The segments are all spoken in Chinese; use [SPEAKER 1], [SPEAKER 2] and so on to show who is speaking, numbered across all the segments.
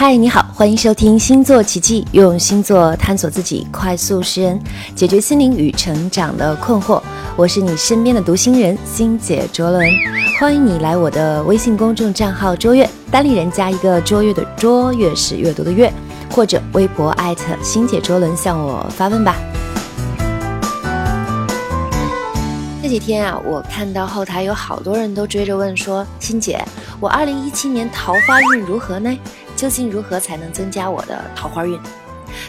[SPEAKER 1] 嗨，你好，欢迎收听星座奇迹，用星座探索自己，快速识人，解决心灵与成长的困惑。我是你身边的读心人星姐卓伦，欢迎你来我的微信公众账号卓越，单立人加一个卓越的卓，越是阅读的阅，或者微博艾特星姐卓伦向我发问吧。这几天啊，我看到后台有好多人都追着问说，欣姐，我二零一七年桃花运如何呢？究竟如何才能增加我的桃花运？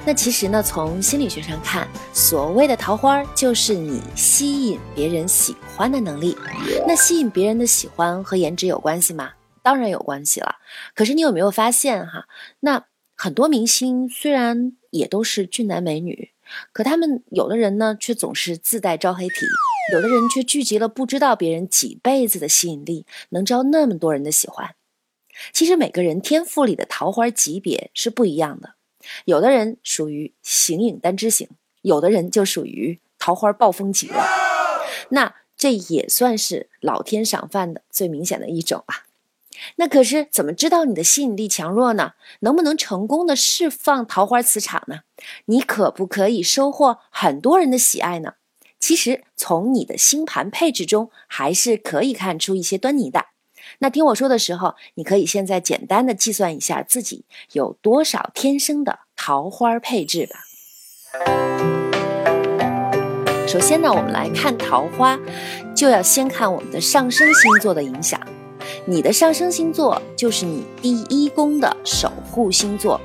[SPEAKER 1] 那其实呢，从心理学上看，所谓的桃花就是你吸引别人喜欢的能力。那吸引别人的喜欢和颜值有关系吗？当然有关系了。可是你有没有发现哈？那很多明星虽然也都是俊男美女，可他们有的人呢却总是自带招黑体，有的人却聚集了不知道别人几辈子的吸引力，能招那么多人的喜欢。其实每个人天赋里的桃花级别是不一样的，有的人属于形影单只型，有的人就属于桃花暴风级了。那这也算是老天赏饭的最明显的一种啊。那可是怎么知道你的吸引力强弱呢？能不能成功的释放桃花磁场呢？你可不可以收获很多人的喜爱呢？其实从你的星盘配置中还是可以看出一些端倪的。那听我说的时候，你可以现在简单的计算一下自己有多少天生的桃花配置吧。首先呢，我们来看桃花，就要先看我们的上升星座的影响。你的上升星座就是你第一宫的守护星座。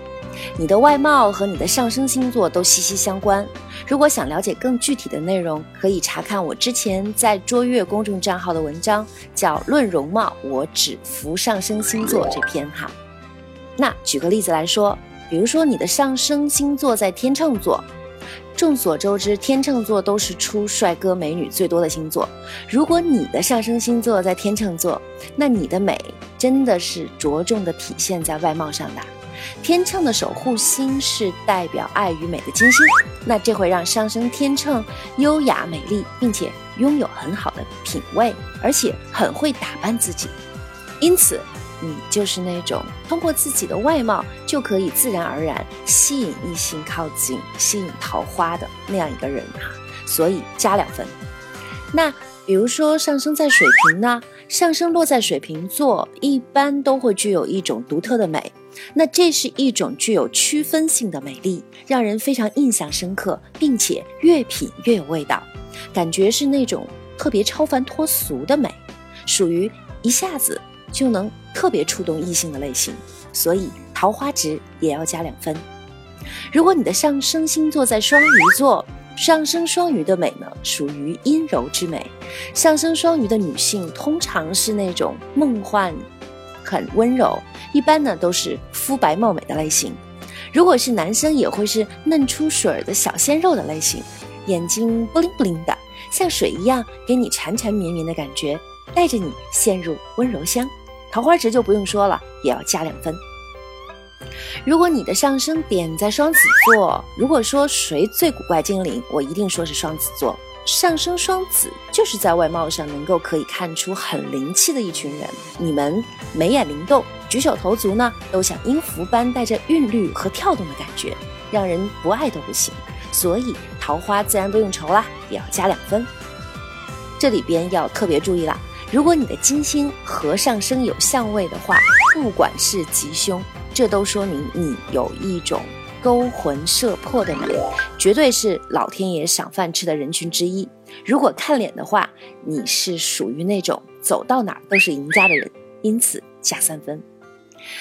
[SPEAKER 1] 你的外貌和你的上升星座都息息相关。如果想了解更具体的内容，可以查看我之前在卓越公众账号的文章，叫《论容貌，我只服上升星座》这篇哈。那举个例子来说，比如说你的上升星座在天秤座，众所周知，天秤座都是出帅哥美女最多的星座。如果你的上升星座在天秤座，那你的美真的是着重的体现在外貌上的。天秤的守护星是代表爱与美的金星，那这会让上升天秤优雅美丽，并且拥有很好的品味，而且很会打扮自己。因此，你就是那种通过自己的外貌就可以自然而然吸引异性靠近、吸引桃花的那样一个人哈。所以加两分。那比如说上升在水瓶呢，上升落在水瓶座，一般都会具有一种独特的美。那这是一种具有区分性的美丽，让人非常印象深刻，并且越品越有味道，感觉是那种特别超凡脱俗的美，属于一下子就能特别触动异性的类型，所以桃花值也要加两分。如果你的上升星座在双鱼座，上升双鱼的美呢，属于阴柔之美，上升双鱼的女性通常是那种梦幻。很温柔，一般呢都是肤白貌美的类型。如果是男生，也会是嫩出水儿的小鲜肉的类型，眼睛不灵不灵的，像水一样给你缠缠绵绵的感觉，带着你陷入温柔乡。桃花值就不用说了，也要加两分。如果你的上升点在双子座，如果说谁最古怪精灵，我一定说是双子座。上升双子就是在外貌上能够可以看出很灵气的一群人，你们眉眼灵动，举手投足呢都像音符般带着韵律和跳动的感觉，让人不爱都不行。所以桃花自然不用愁啦，也要加两分。这里边要特别注意啦，如果你的金星和上升有相位的话，不管是吉凶，这都说明你有一种。勾魂摄魄的美，绝对是老天爷赏饭吃的人群之一。如果看脸的话，你是属于那种走到哪都是赢家的人，因此加三分。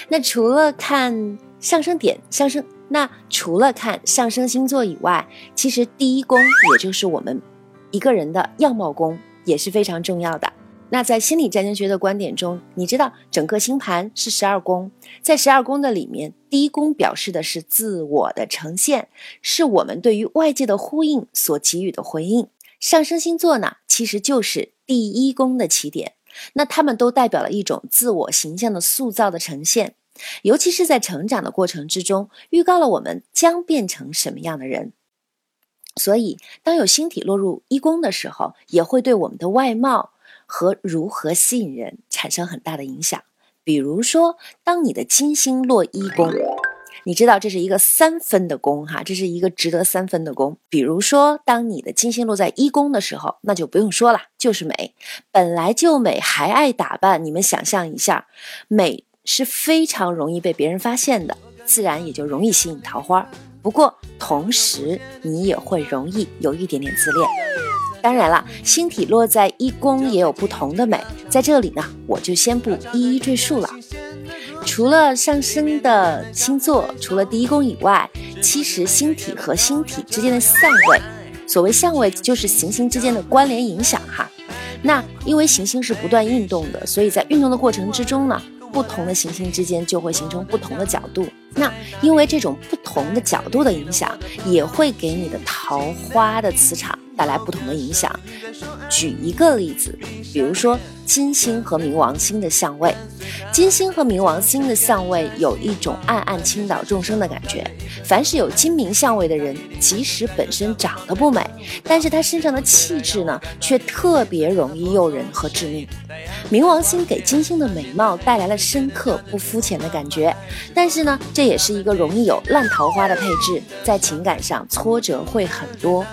[SPEAKER 1] 那除了看上升点、上升，那除了看上升星座以外，其实第一宫，也就是我们一个人的样貌宫，也是非常重要的。那在心理占星学的观点中，你知道整个星盘是十二宫，在十二宫的里面，第一宫表示的是自我的呈现，是我们对于外界的呼应所给予的回应。上升星座呢，其实就是第一宫的起点，那他们都代表了一种自我形象的塑造的呈现，尤其是在成长的过程之中，预告了我们将变成什么样的人。所以，当有星体落入一宫的时候，也会对我们的外貌。和如何吸引人产生很大的影响。比如说，当你的金星落一宫，你知道这是一个三分的宫哈，这是一个值得三分的宫。比如说，当你的金星落在一宫的时候，那就不用说了，就是美，本来就美，还爱打扮。你们想象一下，美是非常容易被别人发现的，自然也就容易吸引桃花。不过同时，你也会容易有一点点自恋。当然了，星体落在一宫也有不同的美，在这里呢，我就先不一一赘述了。除了上升的星座，除了第一宫以外，其实星体和星体之间的相位，所谓相位就是行星之间的关联影响哈。那因为行星是不断运动的，所以在运动的过程之中呢，不同的行星之间就会形成不同的角度。那因为这种不同的角度的影响，也会给你的桃花的磁场带来不同的影响。举一个例子，比如说金星和冥王星的相位。金星和冥王星的相位有一种暗暗倾倒众生的感觉。凡是有金冥相位的人，即使本身长得不美，但是他身上的气质呢，却特别容易诱人和致命。冥王星给金星的美貌带来了深刻不肤浅的感觉，但是呢，这也是一个容易有烂桃花的配置，在情感上挫折会很多。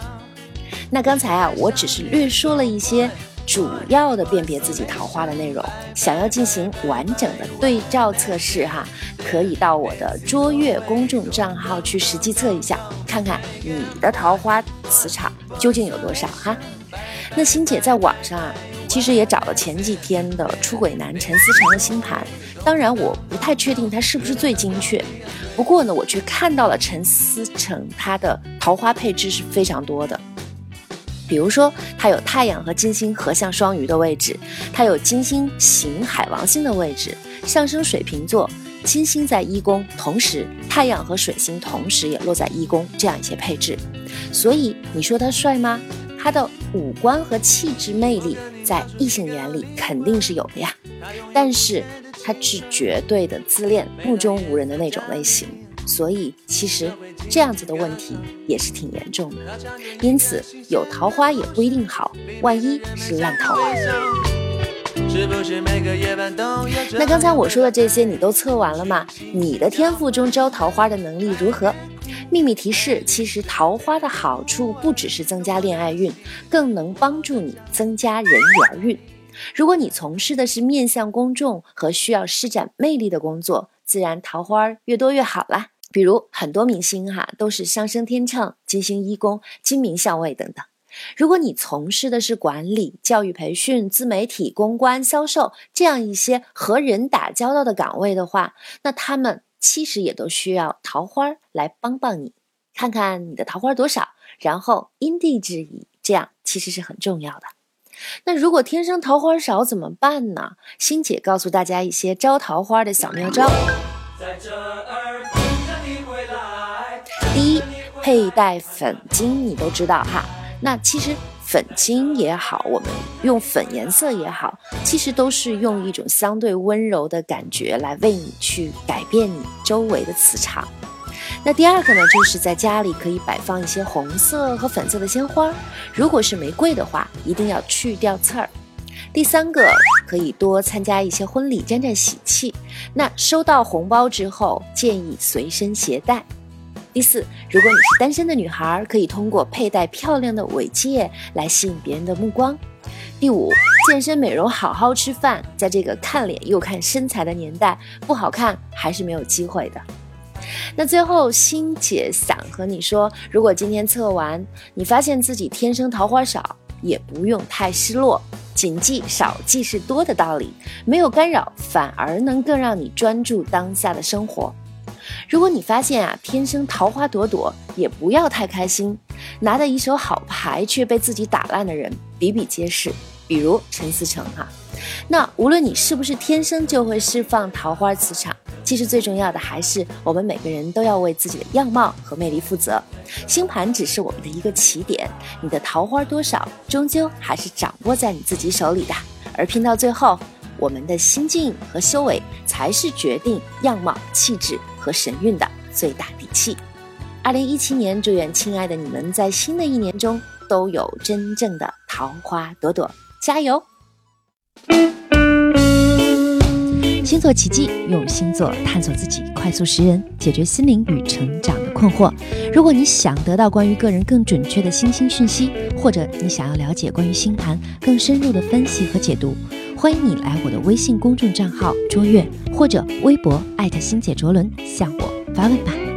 [SPEAKER 1] 那刚才啊，我只是略说了一些。主要的辨别自己桃花的内容，想要进行完整的对照测试哈，可以到我的卓越公众账号去实际测一下，看看你的桃花磁场究竟有多少哈。那欣姐在网上啊，其实也找了前几天的出轨男陈思诚的星盘，当然我不太确定他是不是最精确，不过呢，我却看到了陈思诚他的桃花配置是非常多的。比如说，它有太阳和金星合相双鱼的位置，它有金星行海王星的位置，上升水瓶座，金星在一宫，同时太阳和水星同时也落在一宫，这样一些配置。所以你说他帅吗？他的五官和气质魅力，在异性眼里肯定是有的呀。但是他是绝对的自恋、目中无人的那种类型。所以，其实这样子的问题也是挺严重的。因此，有桃花也不一定好，万一是烂桃花。那刚才我说的这些，你都测完了吗？你的天赋中招桃花的能力如何？秘密提示：其实桃花的好处不只是增加恋爱运，更能帮助你增加人缘运。如果你从事的是面向公众和需要施展魅力的工作，自然桃花越多越好啦。比如很多明星哈都是上升天秤、金星一宫、金明相位等等。如果你从事的是管理、教育培训、自媒体、公关、销售这样一些和人打交道的岗位的话，那他们其实也都需要桃花来帮帮你，看看你的桃花多少，然后因地制宜，这样其实是很重要的。那如果天生桃花少怎么办呢？欣姐告诉大家一些招桃花的小妙招。在这佩戴粉晶，你都知道哈。那其实粉晶也好，我们用粉颜色也好，其实都是用一种相对温柔的感觉来为你去改变你周围的磁场。那第二个呢，就是在家里可以摆放一些红色和粉色的鲜花，如果是玫瑰的话，一定要去掉刺儿。第三个，可以多参加一些婚礼，沾沾喜气。那收到红包之后，建议随身携带。第四，如果你是单身的女孩，可以通过佩戴漂亮的尾戒来吸引别人的目光。第五，健身美容，好好吃饭，在这个看脸又看身材的年代，不好看还是没有机会的。那最后，欣姐想和你说，如果今天测完，你发现自己天生桃花少，也不用太失落，谨记少即是多的道理，没有干扰，反而能更让你专注当下的生活。如果你发现啊，天生桃花朵朵，也不要太开心。拿的一手好牌却被自己打烂的人比比皆是，比如陈思诚哈。那无论你是不是天生就会释放桃花磁场，其实最重要的还是我们每个人都要为自己的样貌和魅力负责。星盘只是我们的一个起点，你的桃花多少，终究还是掌握在你自己手里的。而拼到最后，我们的心境和修为才是决定样貌气质和神韵的最大底气。二零一七年祝愿亲爱的你们在新的一年中都有真正的桃花朵朵。加油！
[SPEAKER 2] 星座奇迹用星座探索自己快速识人解决心灵与成长的困惑。如果你想得到关于个人更准确的星星讯息或者你想要了解关于星盘更深入的分析和解读欢迎你来我的微信公众账号卓越或者微博艾特星姐卓伦向我发问吧。